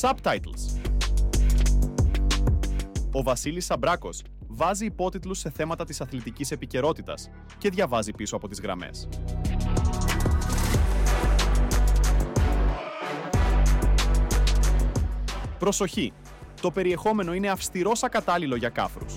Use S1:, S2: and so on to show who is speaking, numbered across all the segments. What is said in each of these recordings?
S1: Subtitles Ο Βασίλης Σαμπράκος βάζει υπότιτλους σε θέματα της αθλητικής επικαιρότητας και διαβάζει πίσω από τις γραμμές. Προσοχή! Το περιεχόμενο είναι αυστηρός ακατάλληλο για κάφρους.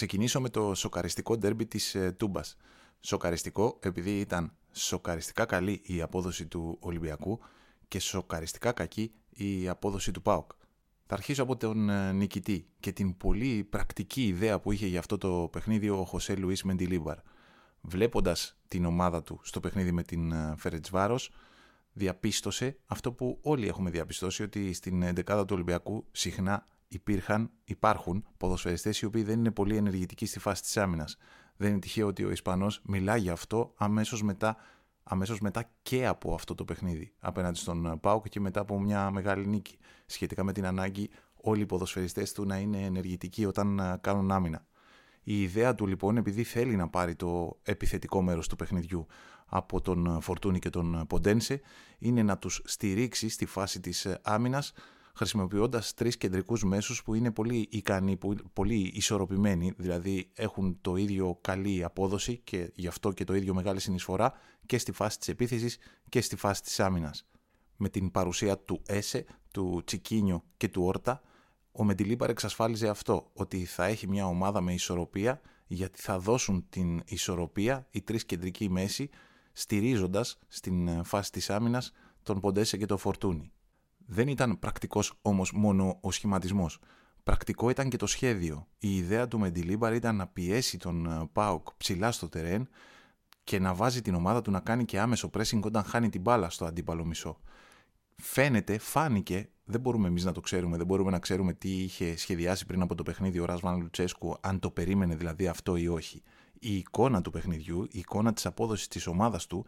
S2: Ξεκινήσω με το σοκαριστικό ντέρμπι της ε, Τούμπας. Σοκαριστικό επειδή ήταν σοκαριστικά καλή η απόδοση του Ολυμπιακού και σοκαριστικά κακή η απόδοση του ΠΑΟΚ. Θα αρχίσω από τον ε, νικητή και την πολύ πρακτική ιδέα που είχε για αυτό το παιχνίδι ο Χωσέ Λουίς Μεντιλίμπαρ. Βλέποντας την ομάδα του στο παιχνίδι με την ε, Φερετσβάρος, διαπίστωσε αυτό που όλοι έχουμε διαπιστώσει ότι στην 11 του Ολυμπιακού συχνά υπήρχαν, υπάρχουν ποδοσφαιριστές οι οποίοι δεν είναι πολύ ενεργητικοί στη φάση της άμυνας. Δεν είναι τυχαίο ότι ο Ισπανός μιλά για αυτό αμέσως μετά, αμέσως μετά και από αυτό το παιχνίδι απέναντι στον Πάουκ και μετά από μια μεγάλη νίκη σχετικά με την ανάγκη όλοι οι ποδοσφαιριστές του να είναι ενεργητικοί όταν ε, κάνουν άμυνα. Η ιδέα του λοιπόν, επειδή θέλει να πάρει το επιθετικό μέρος του παιχνιδιού από τον Φορτούνη και τον Ποντένσε, είναι να τους στηρίξει στη φάση της ε, άμυνας χρησιμοποιώντας τρεις κεντρικούς μέσους που είναι πολύ ικανοί, που πολύ ισορροπημένοι, δηλαδή έχουν το ίδιο καλή απόδοση και γι' αυτό και το ίδιο μεγάλη συνεισφορά και στη φάση της επίθεσης και στη φάση της άμυνας. Με την παρουσία του Έσε, του Τσικίνιο και του Όρτα, ο Μεντιλίμπαρ εξασφάλιζε αυτό, ότι θα έχει μια ομάδα με ισορροπία, γιατί θα δώσουν την ισορροπία οι τρεις κεντρικοί μέση, στηρίζοντας στην φάση της άμυνας τον Ποντέσε και τον Φορτούνη. Δεν ήταν πρακτικός όμως μόνο ο σχηματισμός. Πρακτικό ήταν και το σχέδιο. Η ιδέα του Μεντιλίμπαρ ήταν να πιέσει τον ε, Πάουκ ψηλά στο τερέν και να βάζει την ομάδα του να κάνει και άμεσο pressing όταν χάνει την μπάλα στο αντίπαλο μισό. Φαίνεται, φάνηκε, δεν μπορούμε εμείς να το ξέρουμε, δεν μπορούμε να ξέρουμε τι είχε σχεδιάσει πριν από το παιχνίδι ο Ράσβαν Λουτσέσκου, αν το περίμενε δηλαδή αυτό ή όχι. Η εικόνα του παιχνιδιού, η εικόνα της απόδοσης της ομάδας του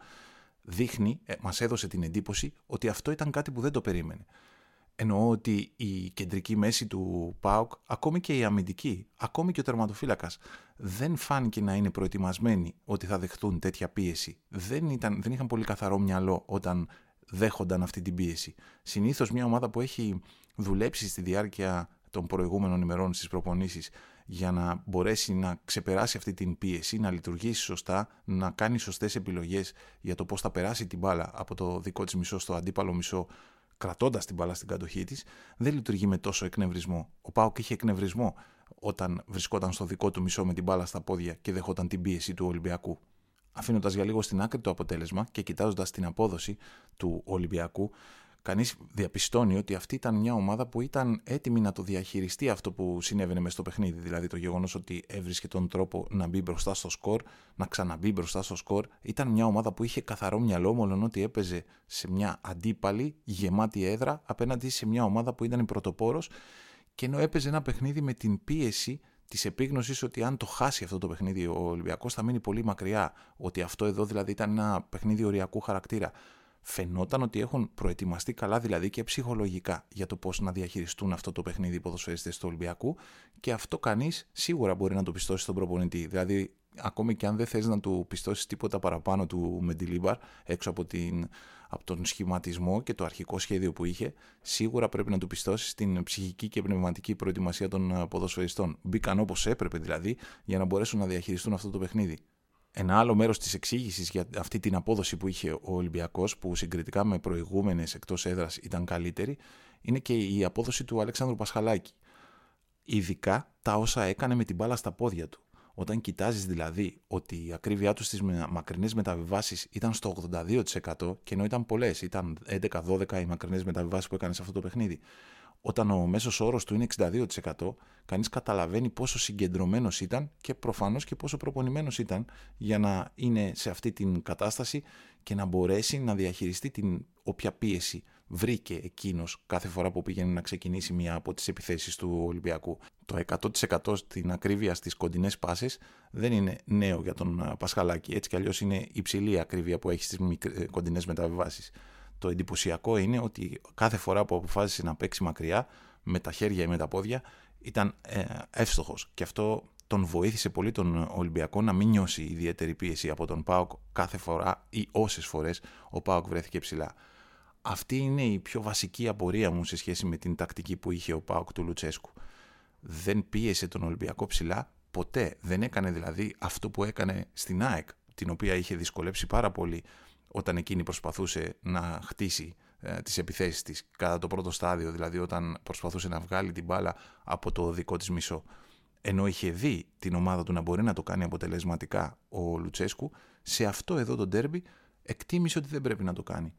S2: δείχνει, ε, μας έδωσε την εντύπωση ότι αυτό ήταν κάτι που δεν το περίμενε. Εννοώ ότι η κεντρική μέση του ΠΑΟΚ, ακόμη και η αμυντική, ακόμη και ο τερματοφύλακας, δεν φάνηκε να είναι προετοιμασμένοι ότι θα δεχτούν τέτοια πίεση. Δεν, ήταν, δεν είχαν πολύ καθαρό μυαλό όταν δέχονταν αυτή την πίεση. Συνήθως μια ομάδα που έχει δουλέψει στη διάρκεια των προηγούμενων ημερών στις προπονήσεις για να μπορέσει να ξεπεράσει αυτή την πίεση, να λειτουργήσει σωστά, να κάνει σωστές επιλογές για το πώς θα περάσει την μπάλα από το δικό της μισό στο αντίπαλο μισό κρατώντας την μπάλα στην κατοχή της, δεν λειτουργεί με τόσο εκνευρισμό. Ο Πάοκ είχε εκνευρισμό όταν βρισκόταν στο δικό του μισό με την μπάλα στα πόδια και δεχόταν την πίεση του Ολυμπιακού. Αφήνοντας για λίγο στην άκρη το αποτέλεσμα και κοιτάζοντας την απόδοση του Ολυμπιακού, κανείς διαπιστώνει ότι αυτή ήταν μια ομάδα που ήταν έτοιμη να το διαχειριστεί αυτό που συνέβαινε μες στο παιχνίδι. Δηλαδή το γεγονός ότι έβρισκε τον τρόπο να μπει μπροστά στο σκορ, να ξαναμπεί μπροστά στο σκορ. Ήταν μια ομάδα που είχε καθαρό μυαλό, μόνο ότι έπαιζε σε μια αντίπαλη, γεμάτη έδρα, απέναντι σε μια ομάδα που ήταν η πρωτοπόρος και ενώ έπαιζε ένα παιχνίδι με την πίεση της επίγνωσης ότι αν το χάσει αυτό το παιχνίδι ο Ολυμπιακός θα μείνει πολύ μακριά. Ότι αυτό εδώ δηλαδή ήταν ένα παιχνίδι οριακού χαρακτήρα φαινόταν ότι έχουν προετοιμαστεί καλά δηλαδή και ψυχολογικά για το πώς να διαχειριστούν αυτό το παιχνίδι οι ποδοσφαιριστές του Ολυμπιακού και αυτό κανείς σίγουρα μπορεί να το πιστώσει στον προπονητή. Δηλαδή ακόμη και αν δεν θες να του πιστώσεις τίποτα παραπάνω του Μεντιλίμπαρ έξω από, την, από τον σχηματισμό και το αρχικό σχέδιο που είχε, σίγουρα πρέπει να του πιστώσεις την ψυχική και πνευματική προετοιμασία των ποδοσφαιριστών. Μπήκαν όπως έπρεπε δηλαδή για να μπορέσουν να διαχειριστούν αυτό το παιχνίδι. Ένα άλλο μέρος της εξήγησης για αυτή την απόδοση που είχε ο Ολυμπιακός, που συγκριτικά με προηγούμενες εκτός έδρας ήταν καλύτερη, είναι και η απόδοση του Αλέξανδρου Πασχαλάκη. Ειδικά τα όσα έκανε με την μπάλα στα πόδια του. Όταν κοιτάζεις δηλαδή ότι η ακρίβειά του στις μακρινές μεταβιβάσεις ήταν στο 82% και ενώ ήταν πολλές, ήταν 11-12 οι μακρινές μεταβιβάσεις που έκανε σε αυτό το παιχνίδι, όταν ο μέσος όρος του είναι 62%, κανείς καταλαβαίνει πόσο συγκεντρωμένος ήταν και προφανώς και πόσο προπονημένος ήταν για να είναι σε αυτή την κατάσταση και να μπορέσει να διαχειριστεί την όποια πίεση βρήκε εκείνος κάθε φορά που πήγαινε να ξεκινήσει μία από τις επιθέσεις του Ολυμπιακού. Το 100% στην ακρίβεια στις κοντινές πάσει δεν είναι νέο για τον Πασχαλάκη. Έτσι κι αλλιώς είναι υψηλή ακρίβεια που έχει στις κοντινές μεταβιβάσεις. Το εντυπωσιακό είναι ότι κάθε φορά που αποφάσισε να παίξει μακριά, με τα χέρια ή με τα πόδια, ήταν ε, εύστοχος. Και αυτό τον βοήθησε πολύ τον Ολυμπιακό να μην νιώσει ιδιαίτερη πίεση από τον Πάοκ κάθε φορά ή όσες φορές ο Πάοκ βρέθηκε ψηλά. Αυτή είναι η πιο βασική απορία μου σε σχέση με την τακτική που είχε ο Πάοκ του Λουτσέσκου. Δεν πίεσε τον Ολυμπιακό ψηλά ποτέ. Δεν έκανε δηλαδή αυτό που έκανε στην ΑΕΚ, την οποία είχε δυσκολέψει πάρα πολύ όταν εκείνη προσπαθούσε να χτίσει ε, τις επιθέσεις της κατά το πρώτο στάδιο, δηλαδή όταν προσπαθούσε να βγάλει την μπάλα από το δικό της μισό. Ενώ είχε δει την ομάδα του να μπορεί να το κάνει αποτελεσματικά ο Λουτσέσκου, σε αυτό εδώ το ντέρμπι εκτίμησε ότι δεν πρέπει να το κάνει.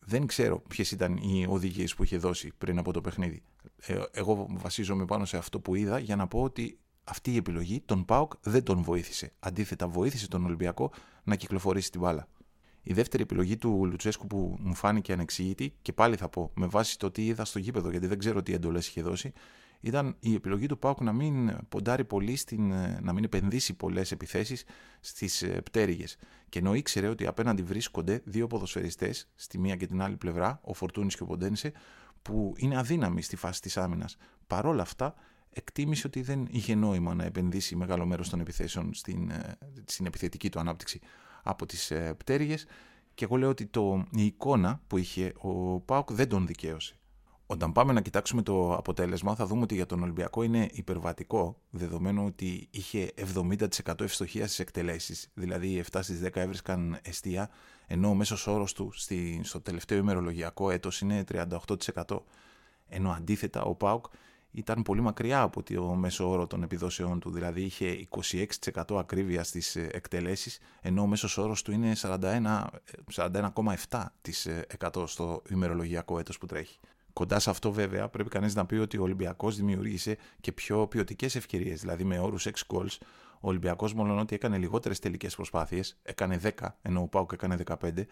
S2: Δεν ξέρω ποιες ήταν οι οδηγίες που είχε δώσει πριν από το παιχνίδι. Ε, εγώ βασίζομαι πάνω σε αυτό που είδα για να πω ότι αυτή η επιλογή τον Πάοκ δεν τον βοήθησε. Αντίθετα, βοήθησε τον Ολυμπιακό να κυκλοφορήσει την μπάλα. Η δεύτερη επιλογή του Λουτσέσκου που μου φάνηκε ανεξήγητη και πάλι θα πω με βάση το τι είδα στο γήπεδο, γιατί δεν ξέρω τι εντολές είχε δώσει, ήταν η επιλογή του Πάουκ να μην ποντάρει πολύ, στην, να μην επενδύσει πολλές επιθέσεις στις ε, πτέρυγες. Και ενώ ήξερε ότι απέναντι βρίσκονται δύο ποδοσφαιριστές, στη μία και την άλλη πλευρά, ο Φορτούνης και ο Ποντένσε, που είναι αδύναμοι στη φάση της άμυνας. Παρόλα αυτά, εκτίμησε ότι δεν είχε νόημα να επενδύσει μεγάλο μέρος των επιθέσεων στην, ε, στην επιθετική του ανάπτυξη από τις ε, πτέρυγες. Και εγώ λέω ότι το, η εικόνα που είχε ο Πάουκ δεν τον δικαίωσε. Όταν πάμε να κοιτάξουμε το αποτέλεσμα θα δούμε ότι για τον Ολυμπιακό είναι υπερβατικό δεδομένου ότι είχε 70% ευστοχία στις εκτελέσεις δηλαδή 7 στις 10 έβρισκαν εστία ενώ ο μέσος όρος του στη, στο τελευταίο ημερολογιακό έτος είναι 38% ενώ αντίθετα ο ΠΑΟΚ ήταν πολύ μακριά από το μέσο όρο των επιδόσεών του, δηλαδή είχε 26% ακρίβεια στις εκτελέσεις, ενώ ο μέσος όρος του είναι 41,7% 41, στο ημερολογιακό έτος που τρέχει. Κοντά σε αυτό, βέβαια, πρέπει κανείς να πει ότι ο Ολυμπιακός δημιούργησε και πιο ποιοτικές ευκαιρίες. Δηλαδή, με όρους 6 goals, ο Ολυμπιακός, μόνο ότι έκανε λιγότερες τελικές προσπάθειες, έκανε 10, ενώ ο Πάουκ έκανε 15,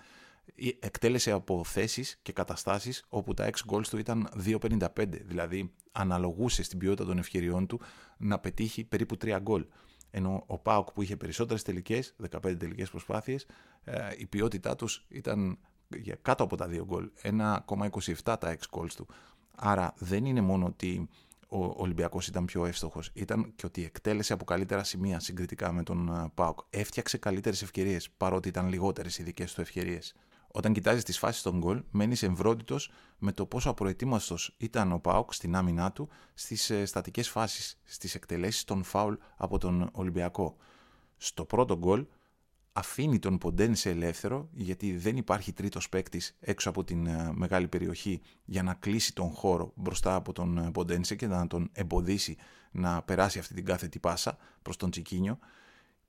S2: εκτέλεσε από θέσεις και καταστάσεις όπου τα 6 goals του ήταν 2,55. Δηλαδή, αναλογούσε στην ποιότητα των ευκαιριών του να πετύχει περίπου 3 γκολ. Ενώ ο Πάουκ που είχε περισσότερες τελικές, 15 τελικές προσπάθειες, ε, η ποιότητά τους ήταν για κάτω από τα δύο γκολ. 1,27 τα 6 goals του. Άρα δεν είναι μόνο ότι ο Ολυμπιακός ήταν πιο εύστοχος, ήταν και ότι εκτέλεσε από καλύτερα σημεία συγκριτικά με τον ε, Πάοκ. Έφτιαξε καλύτερες ευκαιρίες, παρότι ήταν λιγότερες οι δικέ του ευκαιρίες. Όταν κοιτάζεις τις φάσεις των γκολ, μένεις εμβρόντιτος με το πόσο απροετοίμαστος ήταν ο Πάοκ στην άμυνά του στις ε, στατικές φάσεις, στις εκτελέσεις των φάουλ από τον Ολυμπιακό. Στο πρώτο γκολ αφήνει τον Ποντένσε ελεύθερο γιατί δεν υπάρχει τρίτος παίκτης έξω από την ε, μεγάλη περιοχή για να κλείσει τον χώρο μπροστά από τον ε, Ποντένσε και να τον εμποδίσει να περάσει αυτή την κάθετη πάσα προς τον Τσικίνιο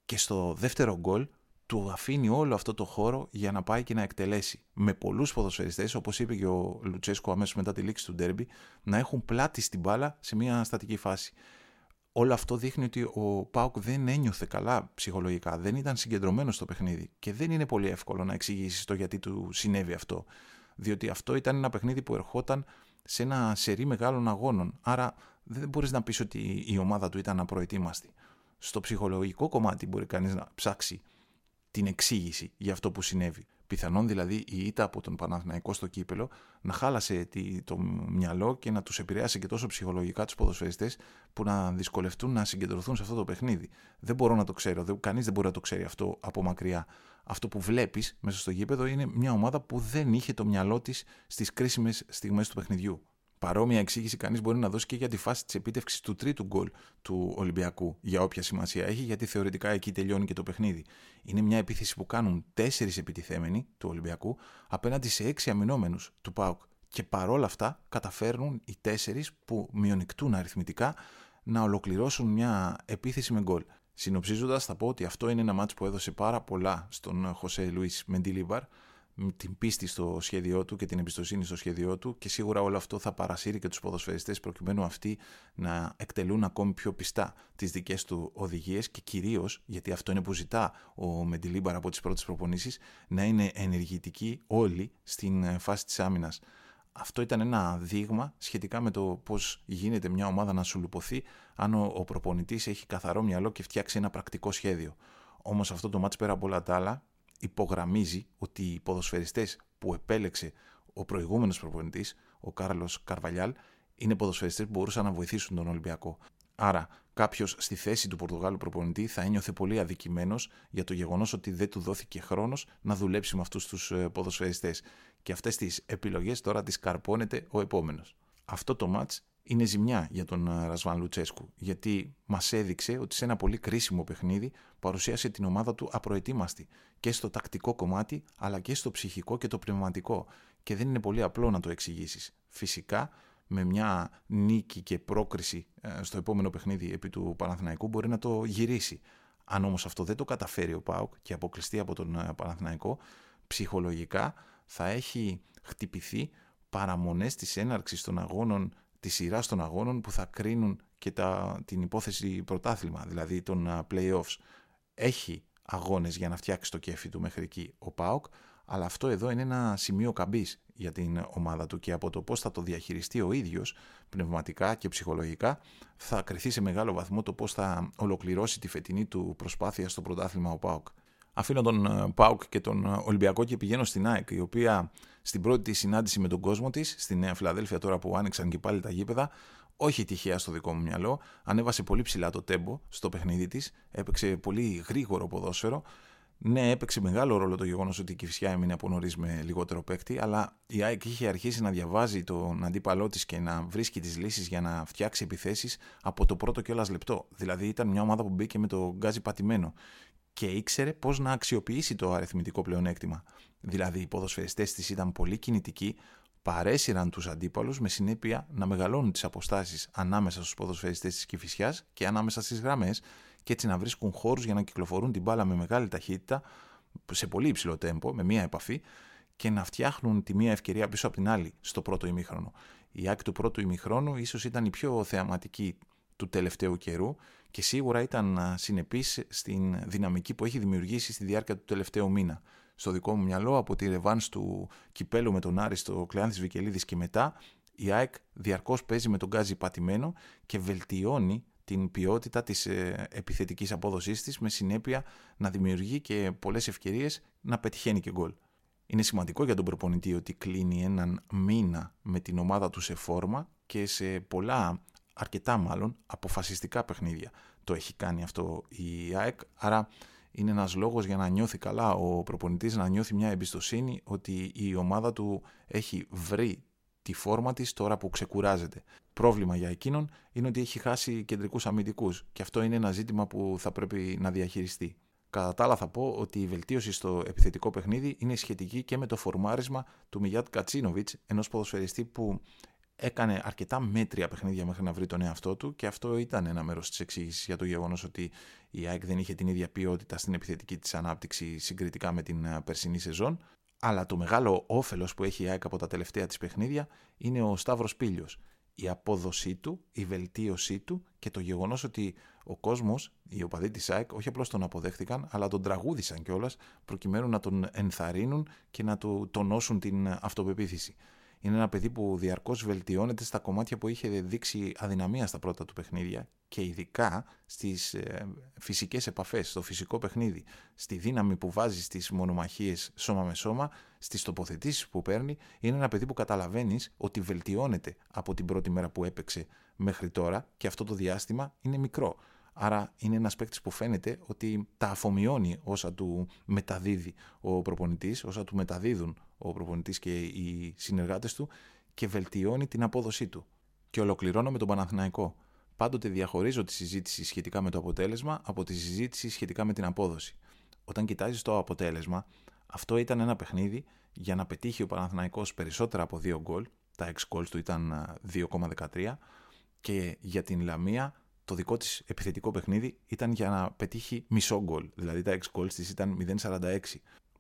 S2: και στο δεύτερο γκολ του αφήνει όλο αυτό το χώρο για να πάει και να εκτελέσει. Με πολλούς ποδοσφαιριστές, όπως είπε και ο Λουτσέσκο αμέσως μετά τη λήξη του ντέρμπι, να έχουν πλάτη στην μπάλα σε μια στατική φάση όλο αυτό δείχνει ότι ο Πάουκ δεν ένιωθε καλά ψυχολογικά, δεν ήταν συγκεντρωμένος στο παιχνίδι και δεν είναι πολύ εύκολο να εξηγήσεις το γιατί του συνέβη αυτό. Διότι αυτό ήταν ένα παιχνίδι που ερχόταν σε ένα σερί μεγάλων αγώνων. Άρα δεν μπορείς να πεις ότι η ομάδα του ήταν απροετοίμαστη. Στο ψυχολογικό κομμάτι μπορεί κανείς να ψάξει την εξήγηση για αυτό που συνέβη. Πιθανόν δηλαδή η ήττα από τον Παναθηναϊκό στο κύπελο να χάλασε το μυαλό και να τους επηρεάσει και τόσο ψυχολογικά τους ποδοσφαιριστές που να δυσκολευτούν να συγκεντρωθούν σε αυτό το παιχνίδι. Δεν μπορώ να το ξέρω, κανείς δεν μπορεί να το ξέρει αυτό από μακριά. Αυτό που βλέπεις μέσα στο γήπεδο είναι μια ομάδα που δεν είχε το μυαλό της στις κρίσιμες στιγμές του παιχνιδιού. Παρόμοια εξήγηση κανείς μπορεί να δώσει και για τη φάση της επίτευξης του τρίτου γκολ του Ολυμπιακού, για όποια σημασία έχει, γιατί θεωρητικά εκεί τελειώνει και το παιχνίδι. Είναι μια επίθεση που κάνουν τέσσερις επιτιθέμενοι του Ολυμπιακού απέναντι σε έξι αμυνόμενους του ΠΑΟΚ. Και παρόλα αυτά καταφέρνουν οι τέσσερις που μειονεκτούν αριθμητικά να ολοκληρώσουν μια επίθεση με γκολ. Συνοψίζοντας, θα πω ότι αυτό είναι ένα μάτσο που έδωσε πάρα πολλά στον Χωσέ Λουίς Μεντιλίμπαρ την πίστη στο σχέδιό του και την εμπιστοσύνη στο σχέδιό του και σίγουρα όλο αυτό θα παρασύρει και τους ποδοσφαιριστές προκειμένου αυτοί να εκτελούν ακόμη πιο πιστά τις δικές του οδηγίες και κυρίως, γιατί αυτό είναι που ζητά ο Μεντιλίμπαρ από τις πρώτες προπονήσεις, να είναι ενεργητικοί όλοι στην φάση της άμυνας. Αυτό ήταν ένα δείγμα σχετικά με το πώς γίνεται μια ομάδα να σου λουποθεί αν ο, ο προπονητής έχει καθαρό μυαλό και φτιάξει ένα πρακτικό σχέδιο. Όμως αυτό το μάτς πέρα από όλα τα άλλα υπογραμμίζει ότι οι ποδοσφαιριστές που επέλεξε ο προηγούμενος προπονητής, ο Κάρλος Καρβαλιάλ, είναι ποδοσφαιριστές που μπορούσαν να βοηθήσουν τον Ολυμπιακό. Άρα, κάποιος στη θέση του Πορτογάλου προπονητή θα ένιωθε πολύ αδικημένος για το γεγονός ότι δεν του δόθηκε χρόνος να δουλέψει με αυτούς τους ε, ποδοσφαιριστές. Και αυτές τις επιλογές τώρα τις καρπώνεται ο επόμενος. Αυτό το ματ είναι ζημιά για τον ε, Ρασβάν Λουτσέσκου, γιατί μας έδειξε ότι σε ένα πολύ κρίσιμο παιχνίδι παρουσίασε την ομάδα του απροετοίμαστη και στο τακτικό κομμάτι, αλλά και στο ψυχικό και το πνευματικό. Και δεν είναι πολύ απλό να το εξηγήσεις. Φυσικά, με μια νίκη και πρόκριση ε, στο επόμενο παιχνίδι επί του Παναθηναϊκού μπορεί να το γυρίσει. Αν όμως αυτό δεν το καταφέρει ο ΠΑΟΚ και αποκλειστεί από τον ε, Παναθηναϊκό, ψυχολογικά θα έχει χτυπηθεί παραμονές της έναρξης των αγώνων, τη σειρά των αγώνων που θα κρίνουν και τα, την υπόθεση πρωτάθλημα, δηλαδή των ε, play-offs. Έχει αγώνες για να φτιάξει το κέφι του μέχρι εκεί ο ΠΑΟΚ, αλλά αυτό εδώ είναι ένα σημείο καμπής για την ομάδα του και από το πώς θα το διαχειριστεί ο ίδιος πνευματικά και ψυχολογικά θα κρυθεί σε μεγάλο βαθμό το πώς θα ολοκληρώσει τη φετινή του προσπάθεια στο πρωτάθλημα ο ΠΑΟΚ. Αφήνω τον ε, ΠΑΟΚ και τον ε, Ολυμπιακό και πηγαίνω στην ΑΕΚ, η οποία στην πρώτη της συνάντηση με τον κόσμο της, στη Νέα Φιλαδέλφια τώρα που άνοιξαν και πάλι τα γήπεδα, όχι τυχαία στο δικό μου μυαλό, ανέβασε πολύ ψηλά το τέμπο στο παιχνίδι της, έπαιξε πολύ γρήγορο ποδόσφαιρο, ναι, έπαιξε μεγάλο ρόλο το γεγονός ότι η Κυφσιά έμεινε από νωρίς με λιγότερο παίκτη, αλλά η ΑΕΚ είχε αρχίσει να διαβάζει τον αντίπαλό της και να βρίσκει τις λύσεις για να φτιάξει επιθέσεις από το πρώτο κιόλας λεπτό. Δηλαδή ήταν μια ομάδα που μπήκε με το γκάζι πατημένο και ήξερε πώς να αξιοποιήσει το αριθμητικό πλεονέκτημα. Δηλαδή οι ποδοσφαιριστές της ήταν πολύ κινητικοί, παρέσυραν τους αντίπαλους με συνέπεια να μεγαλώνουν τις αποστάσεις ανάμεσα στους ποδοσφαιριστές της Κυφυσιάς και ανάμεσα στις γραμμές και έτσι να βρίσκουν χώρους για να κυκλοφορούν την μπάλα με μεγάλη ταχύτητα, σε πολύ υψηλό τέμπο, με μία επαφή και να φτιάχνουν τη μία ευκαιρία πίσω από την άλλη στο πρώτο ημίχρονο. Η άκρη του πρώτου ημίχρονου ίσως ήταν η πιο θεαματική του τελευταίου καιρού και σίγουρα ήταν συνεπής στην δυναμική που έχει δημιουργήσει στη διάρκεια του τελευταίου μήνα. Στο δικό μου μυαλό, από τη ρεβάνς του κυπέλου με τον Άρη στο Κλεάνθης Βικελίδης και μετά, η ΑΕΚ διαρκώς παίζει με τον γκάζι πατημένο και βελτιώνει την ποιότητα της ε, επιθετικής απόδοσής της με συνέπεια να δημιουργεί και πολλές ευκαιρίες να πετυχαίνει και γκολ. Είναι σημαντικό για τον προπονητή ότι κλείνει έναν μήνα με την ομάδα του σε φόρμα και σε πολλά, αρκετά μάλλον, αποφασιστικά παιχνίδια. Το έχει κάνει αυτό η ΑΕΚ, άρα είναι ένας λόγος για να νιώθει καλά ο προπονητής, να νιώθει μια εμπιστοσύνη ότι η ομάδα του έχει βρει τη φόρμα της τώρα που ξεκουράζεται. Πρόβλημα για εκείνον είναι ότι έχει χάσει κεντρικούς αμυντικούς και αυτό είναι ένα ζήτημα που θα πρέπει να διαχειριστεί. Κατά τα άλλα θα πω ότι η βελτίωση στο επιθετικό παιχνίδι είναι σχετική και με το φορμάρισμα του Μιγιάτ Κατσίνοβιτς, ενός ποδοσφαιριστή που έκανε αρκετά μέτρια παιχνίδια μέχρι να βρει τον εαυτό του και αυτό ήταν ένα μέρος της εξήγησης για το γεγονός ότι η ΑΕΚ δεν είχε την ίδια ποιότητα στην επιθετική της ανάπτυξη συγκριτικά με την ε, περσινή σεζόν αλλά το μεγάλο όφελος που έχει η ΑΕΚ από τα τελευταία της παιχνίδια είναι ο Σταύρος Πίλιος. Η απόδοσή του, η βελτίωσή του και το γεγονός ότι ο κόσμος, οι οπαδοί της ΑΕΚ, όχι απλώς τον αποδέχτηκαν, αλλά τον τραγούδισαν κιόλας προκειμένου να τον ενθαρρύνουν και να του τονώσουν την αυτοπεποίθηση. Είναι ένα παιδί που διαρκώς βελτιώνεται στα κομμάτια που είχε δείξει αδυναμία στα πρώτα του παιχνίδια και ειδικά στις ε, φυσικές επαφές, στο φυσικό παιχνίδι, στη δύναμη που βάζει στις μονομαχίες σώμα με σώμα, στις τοποθετήσεις που παίρνει, είναι ένα παιδί που καταλαβαίνεις ότι βελτιώνεται από την πρώτη μέρα που έπαιξε μέχρι τώρα και αυτό το διάστημα είναι μικρό. Άρα είναι ένας παίκτης που φαίνεται ότι τα αφομοιώνει όσα του μεταδίδει ο προπονητής, όσα του μεταδίδουν ο προπονητής και οι συνεργάτες του και βελτιώνει την απόδοσή του. Και ολοκληρώνω με τον Παναθηναϊκό. Πάντοτε διαχωρίζω τη συζήτηση σχετικά με το αποτέλεσμα από τη συζήτηση σχετικά με την απόδοση. Όταν κοιτάζεις το αποτέλεσμα, αυτό ήταν ένα παιχνίδι για να πετύχει ο Παναθηναϊκός περισσότερα από 2 γκολ, τα 6 γκολ του ήταν 2,13 και για την Λαμία το δικό της επιθετικό παιχνίδι ήταν για να πετύχει μισό γκολ, δηλαδή τα 6 γκολ της ήταν 0,46.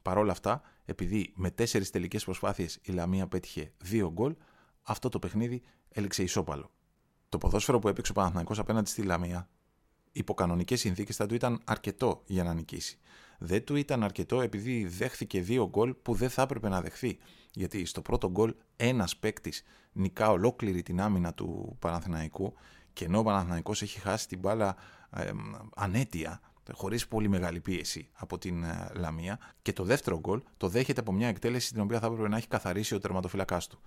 S2: Παρ' όλα αυτά, επειδή με τέσσερις τελικές προσπάθειες η Λαμία πέτυχε 2 γκολ, αυτό το παιχνίδι έληξε ισόπαλο. Το ποδόσφαιρο που έπαιξε ο Παναθηναϊκός απέναντι στη Λαμία, υπό κανονικές συνθήκες θα του ήταν αρκετό για να νικήσει. Δεν του ήταν αρκετό επειδή δέχθηκε δύο γκολ που δεν θα έπρεπε να δεχθεί. Γιατί στο πρώτο γκολ ένας παίκτης νικά ολόκληρη την άμυνα του Παναθηναϊκού και ενώ ο Παναθηναϊκός έχει χάσει την μπάλα ε, ανέτεια χωρίς πολύ μεγάλη πίεση από την Λαμία. Και το δεύτερο γκολ το δέχεται από μια εκτέλεση την οποία θα έπρεπε να έχει καθαρίσει ο τερματοφυλακάς του.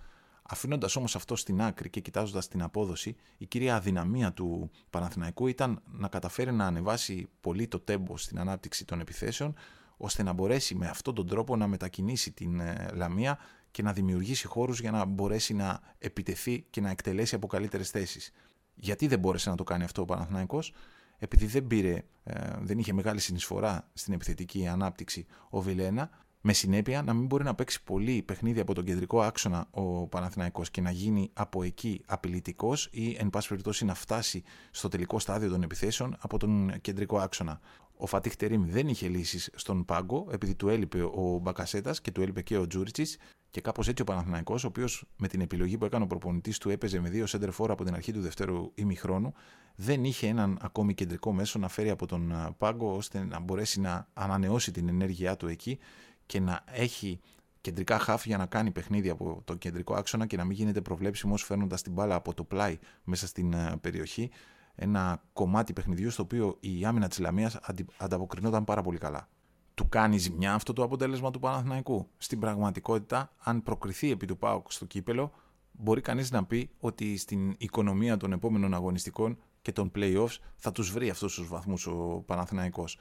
S2: Αφήνοντας όμως αυτό στην άκρη και κοιτάζοντας την απόδοση, η κυρία αδυναμία του Παναθηναϊκού ήταν να καταφέρει να ανεβάσει πολύ το τέμπο στην ανάπτυξη των επιθέσεων, ώστε να μπορέσει με αυτόν τον τρόπο να μετακινήσει την ε, Λαμία και να δημιουργήσει χώρους για να μπορέσει να επιτεθεί και να εκτελέσει από καλύτερες θέσεις. Γιατί δεν μπόρεσε να το κάνει αυτό ο Παναθηναϊκός, επειδή δεν πήρε, ε, δεν είχε μεγάλη συνεισφορά στην επιθετική ανάπτυξη ο Βιλένα, με συνέπεια να μην μπορεί να παίξει πολύ παιχνίδι από τον κεντρικό άξονα ο Παναθηναϊκός και να γίνει από εκεί απειλητικός ή εν πάση περιπτώσει να φτάσει στο τελικό στάδιο των επιθέσεων από τον κεντρικό άξονα. Ο Φατίχ Τερήμ δεν είχε λύσεις στον πάγκο επειδή του έλειπε ο Μπακασέτας και του έλειπε και ο Τζούριτσις και κάπως έτσι ο Παναθηναϊκός, ο οποίος με την επιλογή που έκανε ο προπονητής του έπαιζε με δύο σέντερ από την αρχή του δευτέρου ημιχρόνου, δεν είχε έναν ακόμη κεντρικό μέσο να φέρει από τον πάγκο ώστε να μπορέσει να ανανεώσει την ενέργειά του εκεί και να έχει κεντρικά χάφ για να κάνει παιχνίδι από το κεντρικό άξονα και να μην γίνεται προβλέψιμο φέρνοντας την μπάλα από το πλάι μέσα στην ε, περιοχή. Ένα κομμάτι παιχνιδιού στο οποίο η άμυνα της Λαμίας ανταποκρινόταν πάρα πολύ καλά. Του κάνει ζημιά αυτό το αποτέλεσμα του Παναθηναϊκού. Στην πραγματικότητα, αν προκριθεί επί του ΠΑΟΚ στο κύπελο, μπορεί κανείς να πει ότι στην οικονομία των επόμενων αγωνιστικών και των playoffs θα τους βρει αυτούς τους βαθμούς ο Παναθηναϊκός.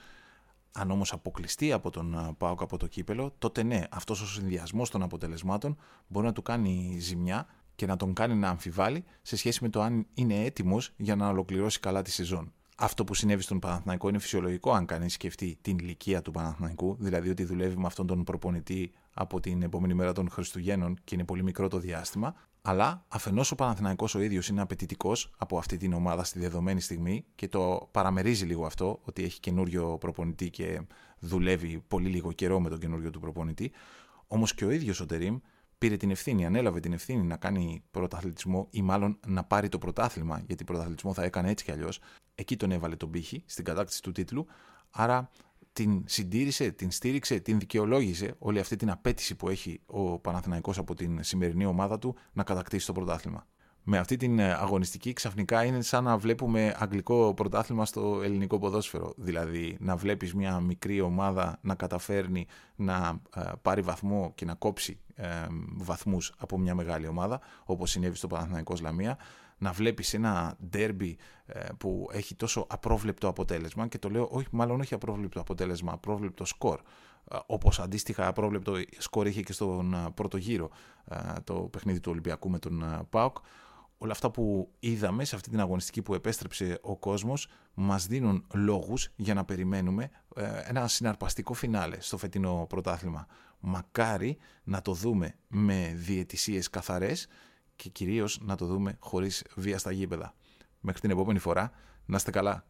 S2: Αν όμως αποκλειστεί από τον ΠΑΟΚ από το κύπελο, τότε ναι, αυτός ο συνδυασμός των αποτελεσμάτων μπορεί να του κάνει ζημιά και να τον κάνει να αμφιβάλλει σε σχέση με το αν είναι έτοιμος για να ολοκληρώσει καλά τη σεζόν. Αυτό που συνέβη στον Παναθηναϊκό είναι φυσιολογικό αν κανείς σκεφτεί την ηλικία του Παναθηναϊκού, δηλαδή ότι δουλεύει με αυτόν τον προπονητή από την επόμενη μέρα των Χριστουγέννων και είναι πολύ μικρό το διάστημα. Αλλά αφενός ο Παναθηναϊκός ο ίδιος είναι απαιτητικός από αυτή την ομάδα στη δεδομένη στιγμή και το παραμερίζει λίγο αυτό, ότι έχει καινούριο προπονητή και δουλεύει πολύ λίγο καιρό με τον καινούριο του προπονητή. Όμως και ο ίδιος ο Τερήμ πήρε την ευθύνη, ανέλαβε την ευθύνη να κάνει πρωταθλητισμό ή μάλλον να πάρει το πρωτάθλημα, γιατί πρωταθλητισμό θα έκανε έτσι κι αλλιώς. Εκεί τον έβαλε τον πύχη στην κατάκτηση του τίτλου. Άρα την συντήρησε, την στήριξε, την δικαιολόγησε όλη αυτή την απέτηση που έχει ο Παναθηναϊκός από την σημερινή ομάδα του να κατακτήσει το πρωτάθλημα. Με αυτή την ε, αγωνιστική ξαφνικά είναι σαν να βλέπουμε αγγλικό πρωτάθλημα στο ελληνικό ποδόσφαιρο. Δηλαδή να βλέπεις μια μικρή ομάδα να καταφέρνει να ε, πάρει βαθμό και να κόψει ε, βαθμούς από μια μεγάλη ομάδα όπως συνέβη στο Παναθηναϊκός Λαμία να βλέπεις ένα ντέρμπι ε, που έχει τόσο απρόβλεπτο αποτέλεσμα και το λέω όχι, μάλλον όχι απρόβλεπτο αποτέλεσμα, απρόβλεπτο σκορ ε, όπως αντίστοιχα απρόβλεπτο σκορ είχε και στον ε, πρώτο γύρο το παιχνίδι του Ολυμπιακού με τον ΠΑΟΚ όλα αυτά που είδαμε σε αυτή την αγωνιστική που επέστρεψε ο κόσμος μας δίνουν λόγους για να περιμένουμε ένα συναρπαστικό φινάλε στο φετινό πρωτάθλημα. Μακάρι να το δούμε με διαιτησίες καθαρές και κυρίως να το δούμε χωρίς βία στα γήπεδα. Μέχρι την επόμενη φορά, να είστε καλά.